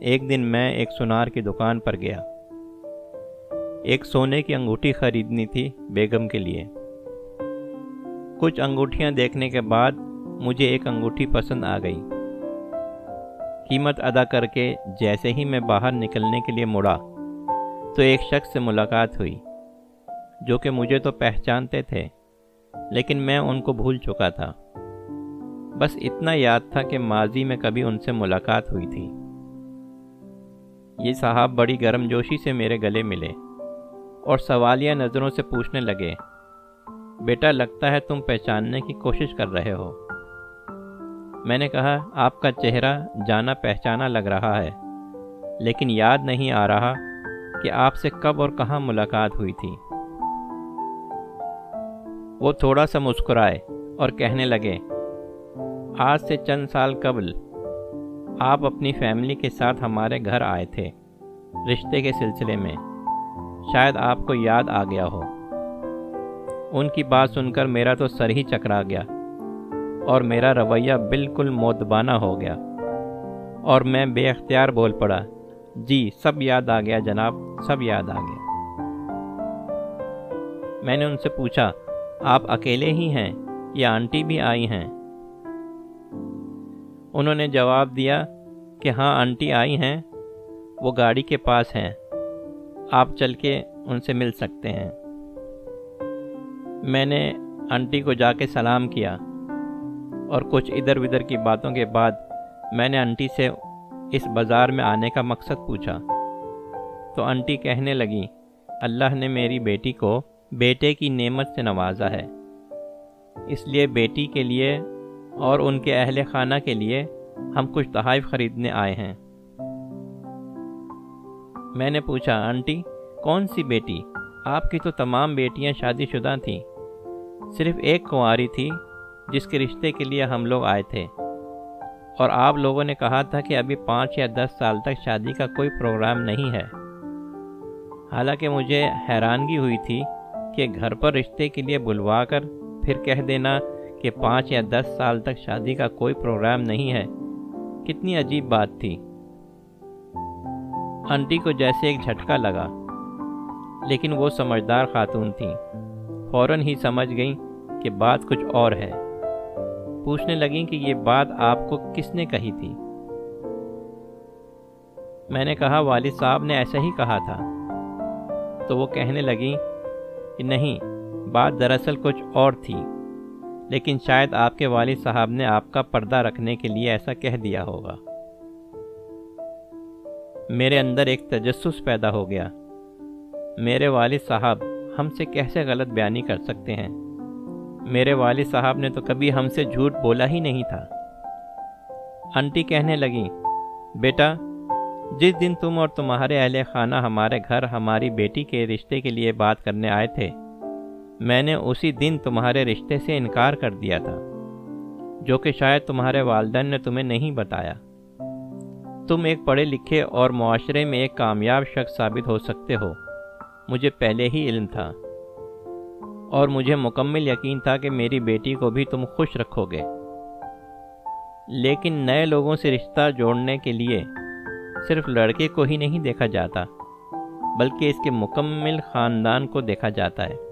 ایک دن میں ایک سونار کی دکان پر گیا۔ ایک سونے کی انگوٹھی خریدنی تھی بیگم کے لیے۔ کچھ انگوٹھیاں دیکھنے کے بعد مجھے ایک انگوٹھی پسند آ گئی۔ قیمت ادا کر کے جیسے ہی میں باہر نکلنے کے لیے مڑا تو ایک شخص سے ملاقات ہوئی، جو کہ مجھے تو پہچانتے تھے، لیکن میں ان کو بھول چکا تھا۔ بس اتنا یاد تھا کہ ماضی میں کبھی ان سے ملاقات ہوئی تھی۔ یہ صاحب بڑی گرم جوشی سے میرے گلے ملے اور سوالیہ نظروں سے پوچھنے لگے، بیٹا، لگتا ہے تم پہچاننے کی کوشش کر رہے ہو۔ میں نے کہا، آپ کا چہرہ جانا پہچانا لگ رہا ہے، لیکن یاد نہیں آ رہا کہ آپ سے کب اور کہاں ملاقات ہوئی تھی۔ وہ تھوڑا سا مسکرائے اور کہنے لگے، آج سے چند سال قبل آپ اپنی فیملی کے ساتھ ہمارے گھر آئے تھے، رشتے کے سلسلے میں۔ شاید آپ کو یاد آ گیا ہو۔ ان کی بات سن کر میرا تو سر ہی چکرا گیا اور میرا رویہ بالکل موتبانہ ہو گیا اور میں بے اختیار بول پڑا جی سب یاد آ گیا جناب، سب یاد آ گیا۔ میں نے ان سے پوچھا، آپ اکیلے ہی ہیں یا آنٹی بھی آئی ہیں؟ انہوں نے جواب دیا کہ ہاں آنٹی آئی ہیں، وہ گاڑی کے پاس ہیں، آپ چل کے ان سے مل سکتے ہیں۔ میں نے آنٹی کو جا کے سلام کیا اور کچھ ادھر ادھر کی باتوں کے بعد میں نے آنٹی سے اس بازار میں آنے کا مقصد پوچھا۔ تو آنٹی کہنے لگی، اللہ نے میری بیٹی کو بیٹے کی نعمت سے نوازا ہے، اس لیے بیٹی کے لیے اور ان کے اہل خانہ کے لیے ہم کچھ تحائف خریدنے آئے ہیں۔ میں نے پوچھا، آنٹی، کون سی بیٹی؟ آپ کی تو تمام بیٹیاں شادی شدہ تھیں۔ صرف ایک کنواری تھی جس کے رشتے کے لیے ہم لوگ آئے تھے۔ اور آپ لوگوں نے کہا تھا کہ ابھی پانچ یا دس سال تک شادی کا کوئی پروگرام نہیں ہے۔ حالانکہ مجھے حیرانگی ہوئی تھی کہ گھر پر رشتے کے لیے بلوا کر پھر کہہ دینا کہ پانچ یا دس سال تک شادی کا کوئی پروگرام نہیں ہے۔ کتنی عجیب بات تھی۔ انٹی کو جیسے ایک جھٹکا لگا، لیکن وہ سمجھدار خاتون تھیں۔ فوراً ہی سمجھ گئیں کہ بات کچھ اور ہے۔ پوچھنے لگیں کہ یہ بات آپ کو کس نے کہی تھی۔ میں نے کہا، والد صاحب نے ایسا ہی کہا تھا۔ تو وہ کہنے لگیں کہ نہیں، بات دراصل کچھ اور تھی۔ لیکن شاید آپ کے والد صاحب نے آپ کا پردہ رکھنے کے لیے ایسا کہہ دیا ہوگا۔ میرے اندر ایک تجسس پیدا ہو گیا۔ میرے والد صاحب ہم سے کیسے غلط بیانی کر سکتے ہیں؟ میرے والد صاحب نے تو کبھی ہم سے جھوٹ بولا ہی نہیں تھا۔ انٹی کہنے لگی بیٹا، جس دن تم اور تمہارے اہل خانہ ہمارے گھر ہماری بیٹی کے رشتے کے لیے بات کرنے آئے تھے میں نے اسی دن تمہارے رشتے سے انکار کر دیا تھا، جو کہ شاید تمہارے والدین نے تمہیں نہیں بتایا۔ تم ایک پڑھے لکھے اور معاشرے میں ایک کامیاب شخص ثابت ہو سکتے ہو۔ مجھے پہلے ہی علم تھا، اور مجھے مکمل یقین تھا کہ میری بیٹی کو بھی تم خوش رکھو گے۔ لیکن نئے لوگوں سے رشتہ جوڑنے کے لیے صرف لڑکے کو ہی نہیں دیکھا جاتا، بلکہ اس کے مکمل خاندان کو دیکھا جاتا ہے۔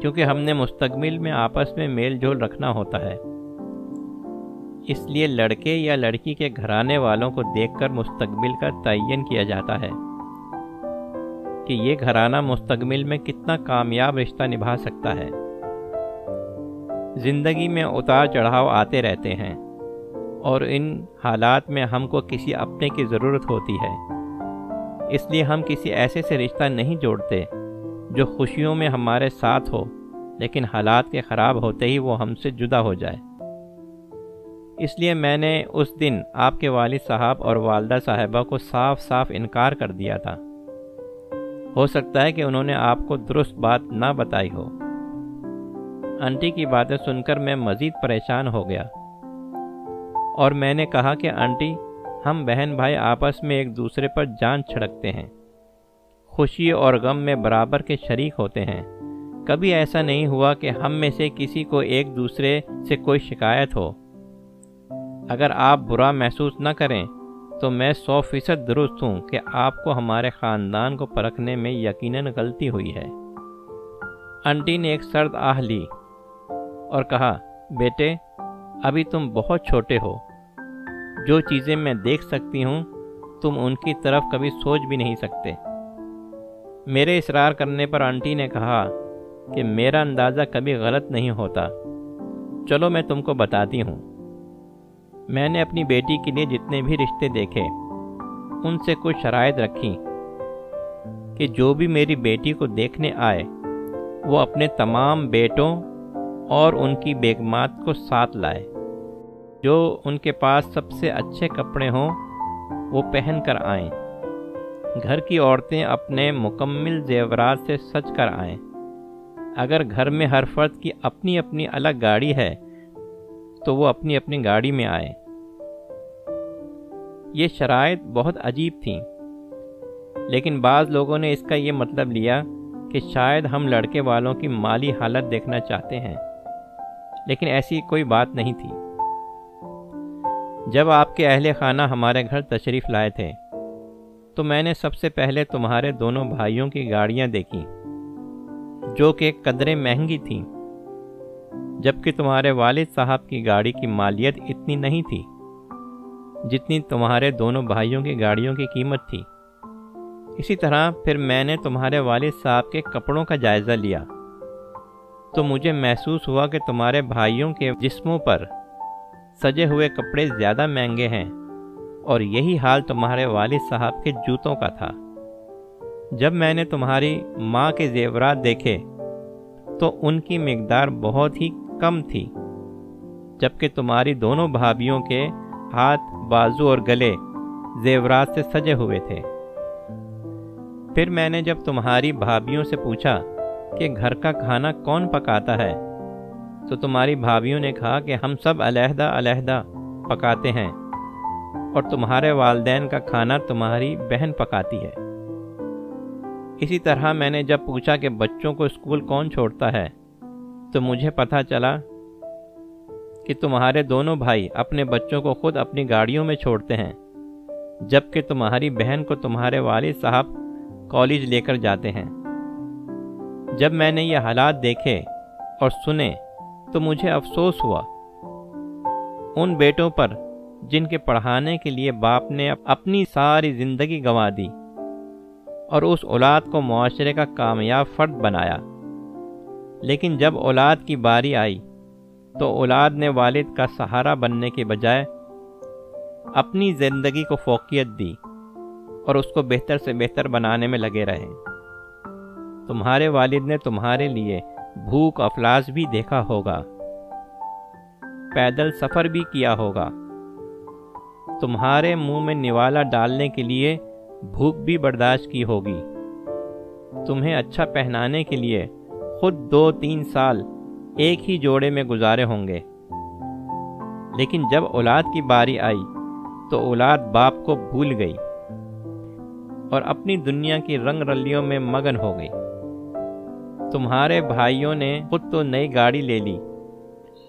کیونکہ ہم نے مستقبل میں آپس میں میل جول رکھنا ہوتا ہے۔ اس لیے لڑکے یا لڑکی کے گھرانے والوں کو دیکھ کر مستقبل کا تعین کیا جاتا ہے۔ کہ یہ گھرانہ مستقبل میں کتنا کامیاب رشتہ نبھا سکتا ہے۔ زندگی میں اتار چڑھاؤ آتے رہتے ہیں۔ اور ان حالات میں ہم کو کسی اپنے کی ضرورت ہوتی ہے۔ اس لیے ہم کسی ایسے سے رشتہ نہیں جوڑتے جو خوشیوں میں ہمارے ساتھ ہو۔ لیکن حالات کے خراب ہوتے ہی وہ ہم سے جدا ہو جائے۔ اس لیے میں نے اس دن آپ کے والد صاحب اور والدہ صاحبہ کو صاف صاف انکار کر دیا تھا۔ ہو سکتا ہے کہ انہوں نے آپ کو درست بات نہ بتائی ہو۔ انٹی کی باتیں سن کر میں مزید پریشان ہو گیا۔ اور میں نے کہا کہ آنٹی، ہم بہن بھائی آپس میں ایک دوسرے پر جان چھڑکتے ہیں۔ خوشی اور غم میں برابر کے شریک ہوتے ہیں۔ کبھی ایسا نہیں ہوا کہ ہم میں سے کسی کو ایک دوسرے سے کوئی شکایت ہو۔ اگر آپ برا محسوس نہ کریں، تو میں سو فیصد درست ہوں کہ آپ کو ہمارے خاندان کو پرکھنے میں یقیناً غلطی ہوئی ہے۔ انٹی نے ایک سرد آہ لی اور کہا، بیٹے، ابھی تم بہت چھوٹے ہو۔ جو چیزیں میں دیکھ سکتی ہوں، تم ان کی طرف کبھی سوچ بھی نہیں سکتے میرے اصرار کرنے پر آنٹی نے کہا کہ میرا اندازہ کبھی غلط نہیں ہوتا۔ چلو میں تم کو بتاتی ہوں۔ میں نے اپنی بیٹی کے لیے جتنے بھی رشتے دیکھے، ان سے کچھ شرائط رکھی کہ جو بھی میری بیٹی کو دیکھنے آئے، وہ اپنے تمام بیٹوں اور ان کی بیگمات کو ساتھ لائے۔ جو ان کے پاس سب سے اچھے کپڑے ہوں، وہ پہن کر آئیں۔ گھر کی عورتیں اپنے مکمل زیورات سے سچ کر آئیں۔ اگر گھر میں ہر فرد کی اپنی اپنی الگ گاڑی ہے، تو وہ اپنی اپنی گاڑی میں آئے۔ یہ شرائط بہت عجیب تھیں۔ لیکن بعض لوگوں نے اس کا یہ مطلب لیا کہ شاید ہم لڑکے والوں کی مالی حالت دیکھنا چاہتے ہیں۔ لیکن ایسی کوئی بات نہیں تھی۔ جب آپ کے اہل خانہ ہمارے گھر تشریف لائے تھے، تو میں نے سب سے پہلے تمہارے دونوں بھائیوں کی گاڑیاں دیکھی جو کہ قدرے مہنگی تھیں، جبکہ تمہارے والد صاحب کی گاڑی کی مالیت اتنی نہیں تھی جتنی تمہارے دونوں بھائیوں کی گاڑیوں کی قیمت تھی۔ اسی طرح پھر میں نے تمہارے والد صاحب کے کپڑوں کا جائزہ لیا۔ تو مجھے محسوس ہوا کہ تمہارے بھائیوں کے جسموں پر سجے ہوئے کپڑے زیادہ مہنگے ہیں اور یہی حال تمہارے والد صاحب کے جوتوں کا تھا۔ جب میں نے تمہاری ماں کے زیورات دیکھے تو ان کی مقدار بہت ہی کم تھی، جبکہ تمہاری دونوں بھابھیوں کے ہاتھ بازو اور گلے زیورات سے سجے ہوئے تھے۔ پھر میں نے جب تمہاری بھابھیوں سے پوچھا کہ گھر کا کھانا کون پکاتا ہے، تو تمہاری بھابھیوں نے کہا کہ ہم سب علیحدہ علیحدہ پکاتے ہیں اور تمہارے والدین کا کھانا تمہاری بہن پکاتی ہے۔ اسی طرح میں نے جب پوچھا کہ بچوں کو اسکول کون چھوڑتا ہے، تو مجھے پتہ چلا کہ تمہارے دونوں بھائی اپنے بچوں کو خود اپنی گاڑیوں میں چھوڑتے ہیں، جبکہ تمہاری بہن کو تمہارے والد صاحب کالج لے کر جاتے ہیں۔ جب میں نے یہ حالات دیکھے اور سنے تو مجھے افسوس ہوا۔ ان بیٹوں پر جن کے پڑھانے کے لیے باپ نے اپنی ساری زندگی گنوا دی۔ اور اس اولاد کو معاشرے کا کامیاب فرد بنایا۔ لیکن جب اولاد کی باری آئی، تو اولاد نے والد کا سہارا بننے کے بجائے اپنی زندگی کو فوقیت دی اور اس کو بہتر سے بہتر بنانے میں لگے رہے۔ تمہارے والد نے تمہارے لیے بھوک افلاس بھی دیکھا ہوگا، پیدل سفر بھی کیا ہوگا۔ تمہارے منہ میں نوالا ڈالنے کے لیے بھوک بھی برداشت کی ہوگی۔ تمہیں اچھا پہنانے کے لیے خود دو تین سال ایک ہی جوڑے میں گزارے ہوں گے۔ لیکن جب اولاد کی باری آئی تو اولاد باپ کو بھول گئی اور اپنی دنیا کی رنگ رلیوں میں مگن ہو گئی۔ تمہارے بھائیوں نے خود تو نئی گاڑی لے لی،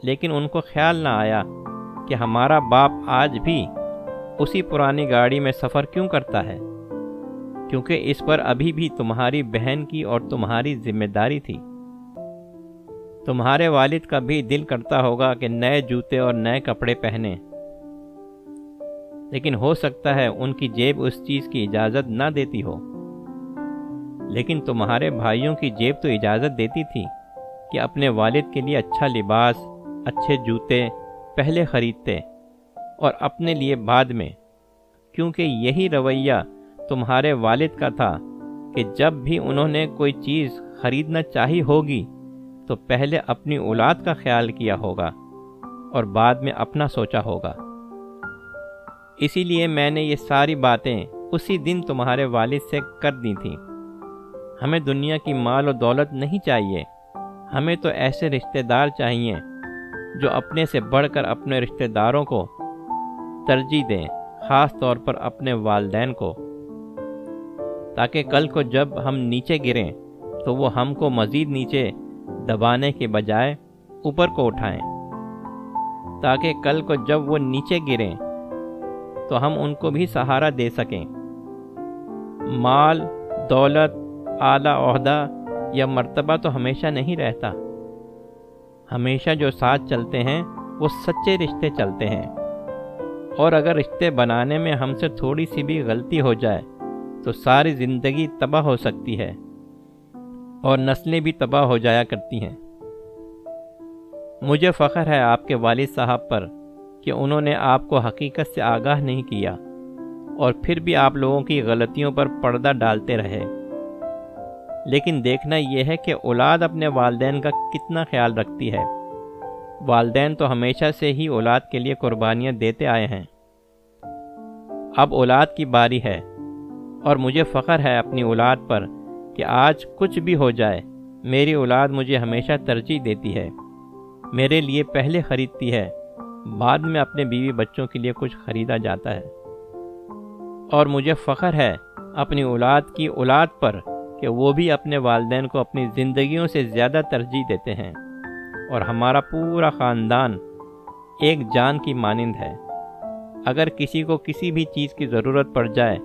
لیکن ان کو خیال نہ آیا کہ ہمارا باپ آج بھی اسی پرانی گاڑی میں سفر کیوں کرتا ہے۔ کیونکہ اس پر ابھی بھی تمہاری بہن کی اور تمہاری ذمہ داری تھی۔ تمہارے والد کا بھی دل کرتا ہوگا کہ نئے جوتے اور نئے کپڑے پہنے۔ لیکن ہو سکتا ہے ان کی جیب اس چیز کی اجازت نہ دیتی ہو۔ لیکن تمہارے بھائیوں کی جیب تو اجازت دیتی تھی کہ اپنے والد کے لیے اچھا لباس، اچھے جوتے پہلے خریدتے اور اپنے لیے بعد میں، کیونکہ یہی رویہ تمہارے والد کا تھا کہ جب بھی انہوں نے کوئی چیز خریدنا چاہی ہوگی تو پہلے اپنی اولاد کا خیال کیا ہوگا اور بعد میں اپنا سوچا ہوگا۔ اسی لیے میں نے یہ ساری باتیں اسی دن تمہارے والد سے کر دی تھیں۔ ہمیں دنیا کی مال و دولت نہیں چاہیے، ہمیں تو ایسے رشتہ دار چاہیے جو اپنے سے بڑھ کر اپنے رشتہ داروں کو ترجیح دیں، خاص طور پر اپنے والدین کو۔ تاکہ کل کو جب ہم نیچے گریں، تو وہ ہم کو مزید نیچے دبانے کے بجائے اوپر کو اٹھائیں۔ تاکہ کل کو جب وہ نیچے گریں، تو ہم ان کو بھی سہارا دے سکیں۔ مال، دولت، اعلیٰ، عہدہ یا مرتبہ تو ہمیشہ نہیں رہتا۔ ہمیشہ جو ساتھ چلتے ہیں، وہ سچے رشتے چلتے ہیں۔ اور اگر رشتے بنانے میں ہم سے تھوڑی سی بھی غلطی ہو جائے تو ساری زندگی تباہ ہو سکتی ہے اور نسلیں بھی تباہ ہو جایا کرتی ہیں۔ مجھے فخر ہے آپ کے والد صاحب پر کہ انہوں نے آپ کو حقیقت سے آگاہ نہیں کیا اور پھر بھی آپ لوگوں کی غلطیوں پر پردہ ڈالتے رہے۔ لیکن دیکھنا یہ ہے کہ اولاد اپنے والدین کا کتنا خیال رکھتی ہے۔ والدین تو ہمیشہ سے ہی اولاد کے لیے قربانیاں دیتے آئے ہیں۔ اب اولاد کی باری ہے۔ اور مجھے فخر ہے اپنی اولاد پر کہ آج کچھ بھی ہو جائے، میری اولاد مجھے ہمیشہ ترجیح دیتی ہے، میرے لیے پہلے خریدتی ہے، بعد میں اپنے بیوی بچوں کے لیے کچھ خریدا جاتا ہے۔ اور مجھے فخر ہے اپنی اولاد کی اولاد پر کہ وہ بھی اپنے والدین کو اپنی زندگیوں سے زیادہ ترجیح دیتے ہیں۔ اور ہمارا پورا خاندان ایک جان کی مانند ہے۔ اگر کسی کو کسی بھی چیز کی ضرورت پڑ جائے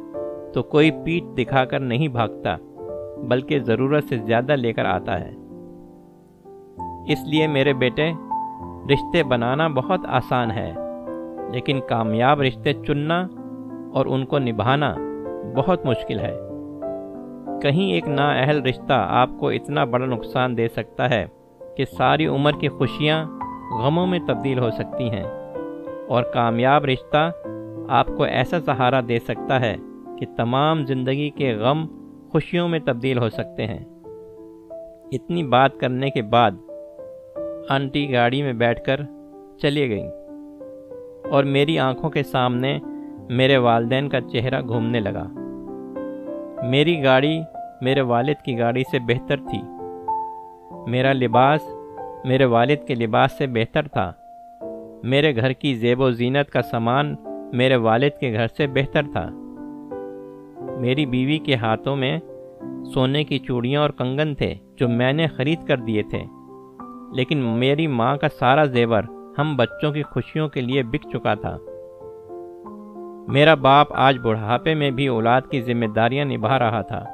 تو کوئی پیٹ دکھا کر نہیں بھاگتا، بلکہ ضرورت سے زیادہ لے کر آتا ہے۔ اس لیے میرے بیٹے، رشتے بنانا بہت آسان ہے، لیکن کامیاب رشتے چننا اور ان کو نبھانا بہت مشکل ہے۔ کہیں ایک نااہل رشتہ آپ کو اتنا بڑا نقصان دے سکتا ہے کہ ساری عمر کی خوشیاں غموں میں تبدیل ہو سکتی ہیں، اور کامیاب رشتہ آپ کو ایسا سہارا دے سکتا ہے کہ تمام زندگی کے غم خوشیوں میں تبدیل ہو سکتے ہیں۔ اتنی بات کرنے کے بعد آنٹی گاڑی میں بیٹھ کر چلی گئیں اور میری آنکھوں کے سامنے میرے والدین کا چہرہ گھومنے لگا۔ میری گاڑی میرے والد کی گاڑی سے بہتر تھی۔ میرا لباس میرے والد کے لباس سے بہتر تھا۔ میرے گھر کی زیب و زینت کا سامان میرے والد کے گھر سے بہتر تھا۔ میری بیوی کے ہاتھوں میں سونے کی چوڑیاں اور کنگن تھے جو میں نے خرید کر دیے تھے۔ لیکن میری ماں کا سارا زیور ہم بچوں کی خوشیوں کے لیے بک چکا تھا۔ میرا باپ آج بڑھاپے میں بھی اولاد کی ذمہ داریاں نبھا رہا تھا۔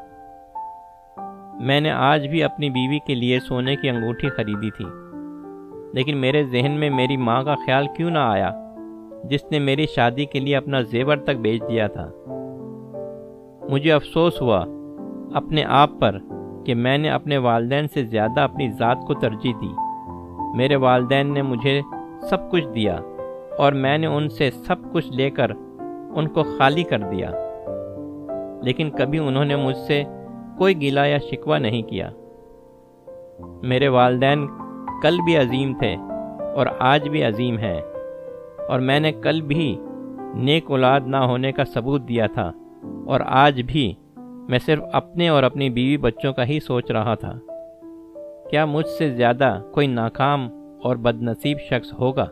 میں نے آج بھی اپنی بیوی کے لیے سونے کی انگوٹھی خریدی تھی۔ لیکن میرے ذہن میں میری ماں کا خیال کیوں نہ آیا، جس نے میری شادی کے لیے اپنا زیور تک بیچ دیا تھا۔ مجھے افسوس ہوا اپنے آپ پر کہ میں نے اپنے والدین سے زیادہ اپنی ذات کو ترجیح دی۔ میرے والدین نے مجھے سب کچھ دیا اور میں نے ان سے سب کچھ لے کر ان کو خالی کر دیا۔ لیکن کبھی انہوں نے مجھ سے کوئی گلا یا شکوہ نہیں کیا۔ میرے والدین کل بھی عظیم تھے اور آج بھی عظیم ہیں اور میں نے کل بھی نیک اولاد نہ ہونے کا ثبوت دیا تھا۔ اور آج بھی میں صرف اپنے اور اپنی بیوی بچوں کا ہی سوچ رہا تھا۔ کیا مجھ سے زیادہ کوئی ناکام اور بد نصیب شخص ہوگا؟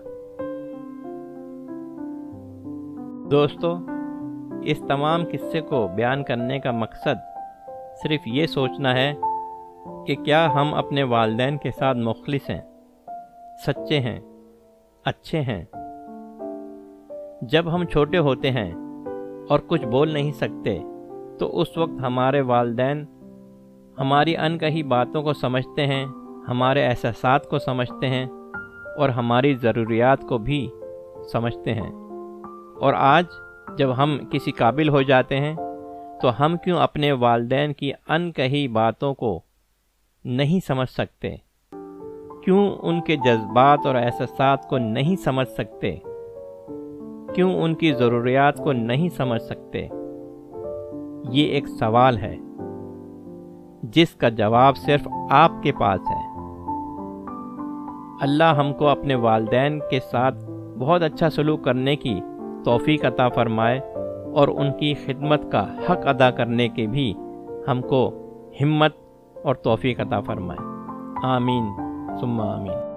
دوستو، اس تمام قصے کو بیان کرنے کا مقصد صرف یہ سوچنا ہے کہ کیا ہم اپنے والدین کے ساتھ مخلص ہیں، سچے ہیں، اچھے ہیں۔ جب ہم چھوٹے ہوتے ہیں اور کچھ بول نہیں سکتے، تو اس وقت ہمارے والدین ہماری ان کہی باتوں کو سمجھتے ہیں، ہمارے احساسات کو سمجھتے ہیں، اور ہماری ضروریات کو بھی سمجھتے ہیں۔ اور آج جب ہم کسی قابل ہو جاتے ہیں، تو ہم کیوں اپنے والدین کی ان کہی باتوں کو نہیں سمجھ سکتے؟ کیوں ان کے جذبات اور احساسات کو نہیں سمجھ سکتے؟ کیوں ان کی ضروریات کو نہیں سمجھ سکتے؟ یہ ایک سوال ہے، جس کا جواب صرف آپ کے پاس ہے۔ اللہ ہم کو اپنے والدین کے ساتھ بہت اچھا سلوک کرنے کی توفیق عطا فرمائے اور ان کی خدمت کا حق ادا کرنے کے بھی ہم کو ہمت اور توفیق عطا فرمائے۔ آمین، ثم آمین۔